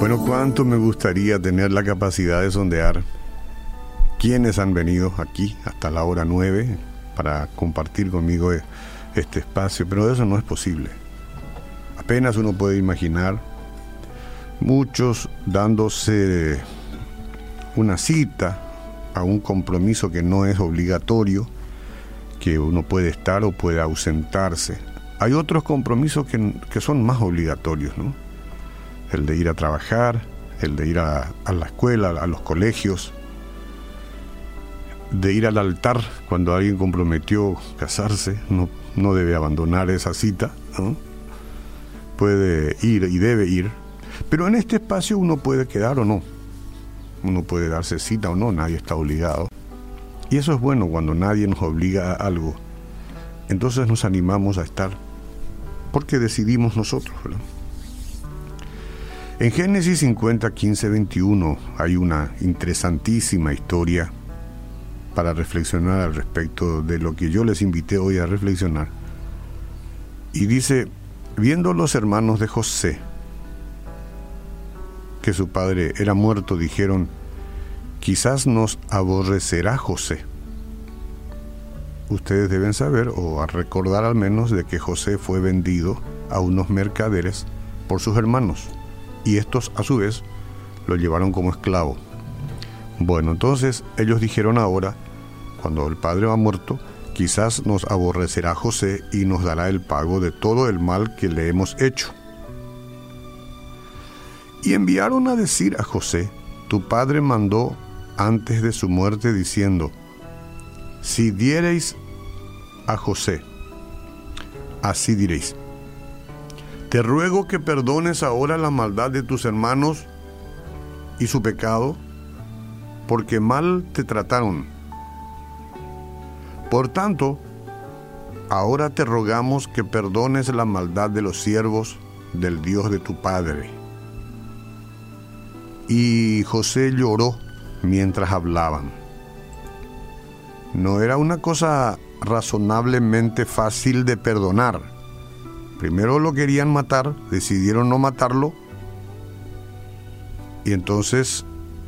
Bueno, cuánto me gustaría tener la capacidad de sondear quiénes han venido aquí hasta la hora 9 para compartir conmigo este espacio, pero eso no es posible. Apenas uno puede imaginar muchos dándose una cita a un compromiso que no es obligatorio, que uno puede estar o puede ausentarse. Hay otros compromisos que, que son más obligatorios, ¿no? El de ir a trabajar, el de ir a, la escuela, a los colegios, de ir al altar cuando alguien comprometió casarse, no, no debe abandonar esa cita, puede ir y debe ir, pero en este espacio uno puede quedar o no, uno puede darse cita o no, nadie está obligado. Y eso es bueno cuando nadie nos obliga a algo. Entonces nos animamos a estar porque decidimos nosotros. ¿verdad? En Génesis 50, 15, 21 hay una interesantísima historia para reflexionar al respecto de lo que yo les invité hoy a reflexionar. Y dice, viendo los hermanos de José que su padre era muerto, dijeron, quizás nos aborrecerá José. Ustedes deben saber, o recordar al menos, de que José fue vendido a unos mercaderes por sus hermanos y estos a su vez lo llevaron como esclavo. Bueno, entonces ellos dijeron ahora, cuando el padre va muerto, quizás nos aborrecerá José y nos dará el pago de todo el mal que le hemos hecho. Y enviaron a decir a José, tu padre mandó antes de su muerte diciendo, si diereis a José, así diréis, te ruego que perdones ahora la maldad de tus hermanos y su pecado, porque mal te trataron. Por tanto, ahora te rogamos que perdones la maldad de los siervos del Dios de tu Padre. Y José lloró mientras hablaban. No era una cosa razonablemente fácil de perdonar Primero lo querían matar, decidieron no matarlo y entonces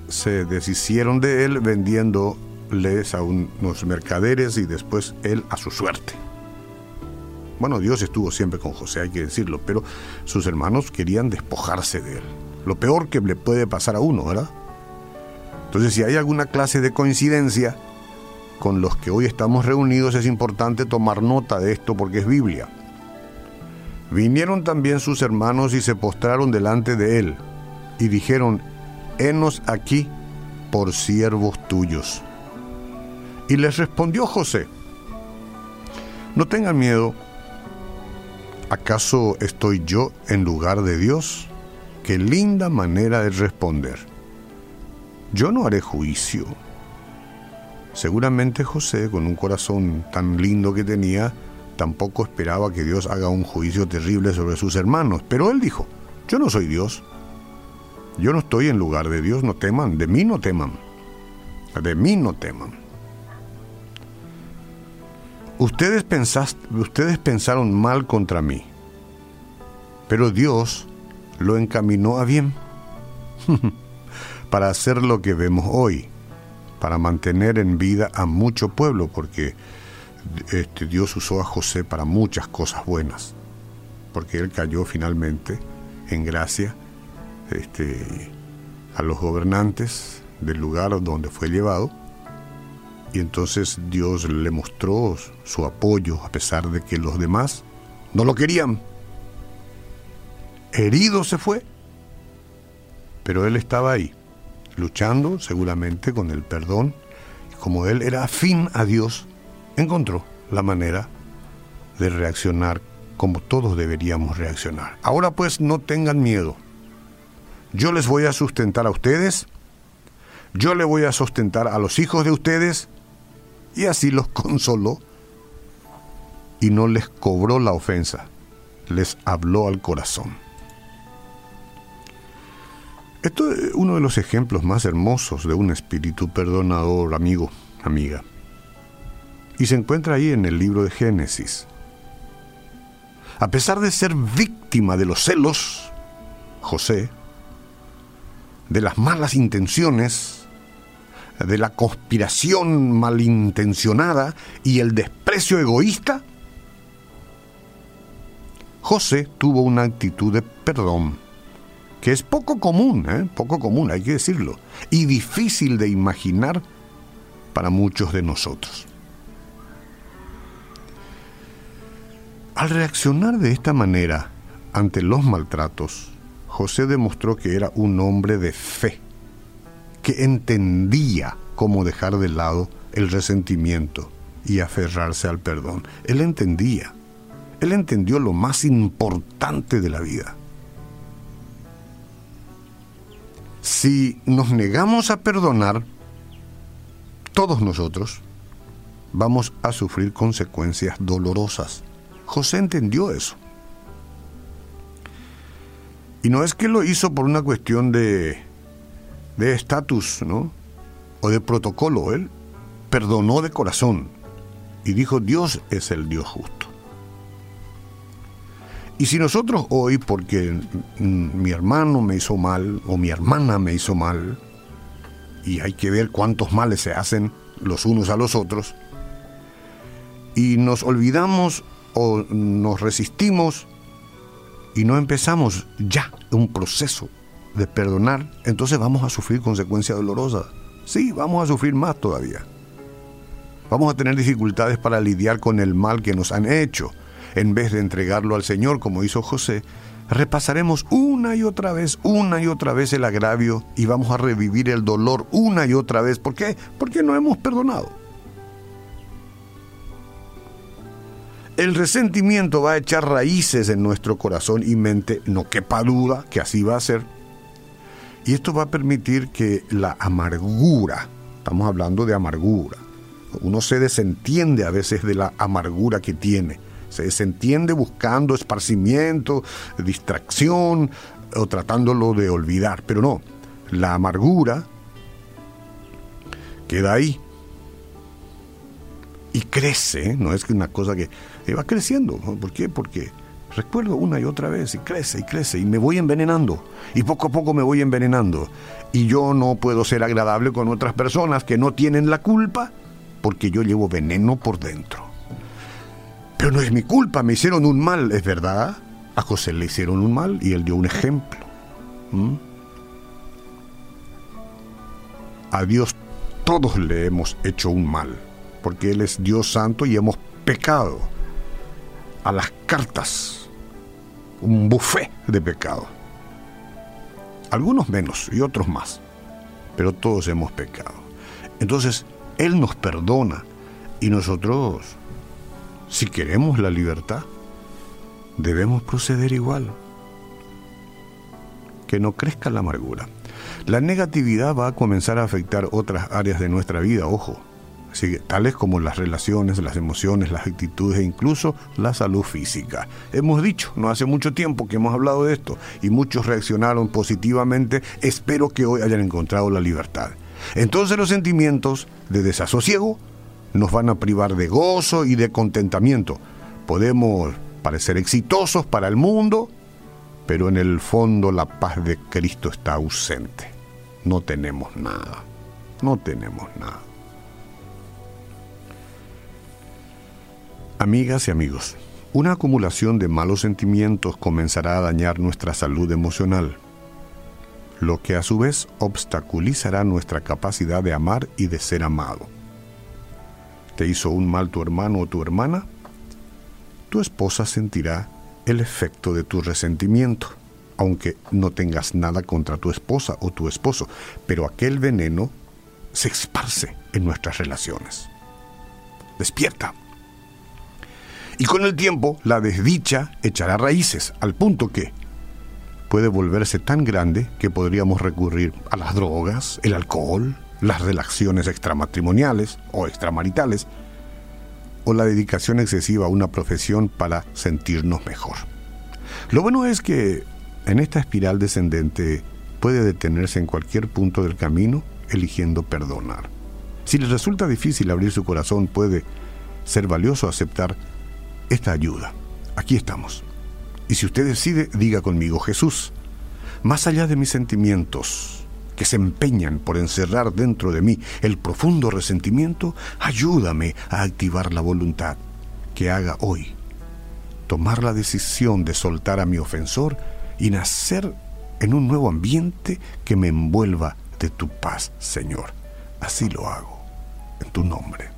se deshicieron de él vendiéndoles a unos mercaderes y después él a su suerte. Bueno, Dios estuvo siempre con José, hay que decirlo, pero sus hermanos querían despojarse de él. Lo peor que le puede pasar a uno, ¿verdad? Entonces, si hay alguna clase de coincidencia con los que hoy estamos reunidos, es importante tomar nota de esto porque es Biblia. Vinieron también sus hermanos y se postraron delante de él, y dijeron, Henos aquí por siervos tuyos. Y les respondió José, No tengan miedo, ¿acaso estoy yo en lugar de Dios? Qué linda manera de responder. Yo no haré juicio. Seguramente José, con un corazón tan lindo que tenía, tampoco esperaba que Dios haga un juicio terrible sobre sus hermanos, pero él dijo, yo no soy Dios, yo no estoy en lugar de Dios, no teman, de mí no teman, de mí no teman. Ustedes, ustedes pensaron mal contra mí, pero Dios lo encaminó a bien para hacer lo que vemos hoy, para mantener en vida a mucho pueblo, porque este, Dios usó a José para muchas cosas buenas, porque él cayó finalmente en gracia este, a los gobernantes del lugar donde fue llevado, y entonces Dios le mostró su apoyo a pesar de que los demás no lo querían. Herido se fue, pero él estaba ahí, luchando seguramente con el perdón, como él era afín a Dios, encontró la manera de reaccionar como todos deberíamos reaccionar. Ahora pues no tengan miedo. Yo les voy a sustentar a ustedes, yo le voy a sustentar a los hijos de ustedes, y así los consoló y no les cobró la ofensa, les habló al corazón. Esto es uno de los ejemplos más hermosos de un espíritu perdonador, amigo, amiga y se encuentra ahí en el libro de Génesis. A pesar de ser víctima de los celos, José, de las malas intenciones, de la conspiración malintencionada y el desprecio egoísta, José tuvo una actitud de perdón, que es poco común, ¿eh? poco común, hay que decirlo, y difícil de imaginar para muchos de nosotros. Al reaccionar de esta manera ante los maltratos, José demostró que era un hombre de fe, que entendía cómo dejar de lado el resentimiento y aferrarse al perdón. Él entendía. Él entendió lo más importante de la vida. Si nos negamos a perdonar, todos nosotros vamos a sufrir consecuencias dolorosas. José entendió eso. Y no es que lo hizo por una cuestión de estatus, ¿no? O de protocolo. Él perdonó de corazón y dijo, Dios es el Dios justo. Y si nosotros hoy, porque mi hermano me hizo mal o mi hermana me hizo mal, y hay que ver cuántos males se hacen los unos a los otros, y nos olvidamos o nos resistimos y no empezamos ya un proceso de perdonar, entonces vamos a sufrir consecuencias dolorosas. Sí, vamos a sufrir más todavía. Vamos a tener dificultades para lidiar con el mal que nos han hecho en vez de entregarlo al Señor como hizo José, repasaremos una y otra vez, una y otra vez el agravio y vamos a revivir el dolor una y otra vez. ¿Por qué? Porque no hemos perdonado. El resentimiento va a echar raíces en nuestro corazón y mente, no quepa duda que así va a ser. Y esto va a permitir que la amargura, estamos hablando de amargura, uno se desentiende a veces de la amargura que tiene. Se, entiende buscando esparcimiento, distracción o tratándolo de olvidar, pero no, la amargura queda ahí. Y crece, no es una cosa que va creciendo, ¿por qué? Porque recuerdo una y otra vez y crece y crece y me voy envenenando y poco a poco me voy envenenando y yo no puedo ser agradable con otras personas que no tienen la culpa porque yo llevo veneno por dentro. Pero no es mi culpa, me hicieron un mal, es verdad. A José le hicieron un mal y él dio un ejemplo. A Dios todos le hemos hecho un mal, porque Él es Dios santo y hemos pecado. A las cartas, un buffet de pecado. Algunos menos y otros más, pero todos hemos pecado. Entonces, Él nos perdona y nosotros si queremos la libertad, debemos proceder igual. Que no crezca la amargura. La negatividad va a comenzar a afectar otras áreas de nuestra vida, ojo. Tales como las relaciones, las emociones, las actitudes e incluso la salud física. Hemos dicho, no hace mucho tiempo que hemos hablado de esto y muchos reaccionaron positivamente. Espero que hoy hayan encontrado la libertad. Entonces los sentimientos de desasosiego nos van a privar de gozo y de contentamiento. Podemos parecer exitosos para el mundo, pero en el fondo la paz de Cristo está ausente. No tenemos nada. No tenemos nada. Amigas y amigos, una acumulación de malos sentimientos comenzará a dañar nuestra salud emocional, lo que a su vez obstaculizará nuestra capacidad de amar y de ser amado te hizo un mal tu hermano o tu hermana, tu esposa sentirá el efecto de tu resentimiento, aunque no tengas nada contra tu esposa o tu esposo, pero aquel veneno se esparce en nuestras relaciones. Despierta. Y con el tiempo, la desdicha echará raíces, al punto que puede volverse tan grande que podríamos recurrir a las drogas, el alcohol, las relaciones extramatrimoniales o extramaritales, o la dedicación excesiva a una profesión para sentirnos mejor. Lo bueno es que en esta espiral descendente puede detenerse en cualquier punto del camino eligiendo perdonar. Si le resulta difícil abrir su corazón, puede ser valioso aceptar esta ayuda. Aquí estamos. Y si usted decide, diga conmigo, Jesús, más allá de mis sentimientos, que se empeñan por encerrar dentro de mí el profundo resentimiento, ayúdame a activar la voluntad que haga hoy. Tomar la decisión de soltar a mi ofensor y nacer en un nuevo ambiente que me envuelva de tu paz, Señor. Así lo hago, en tu nombre.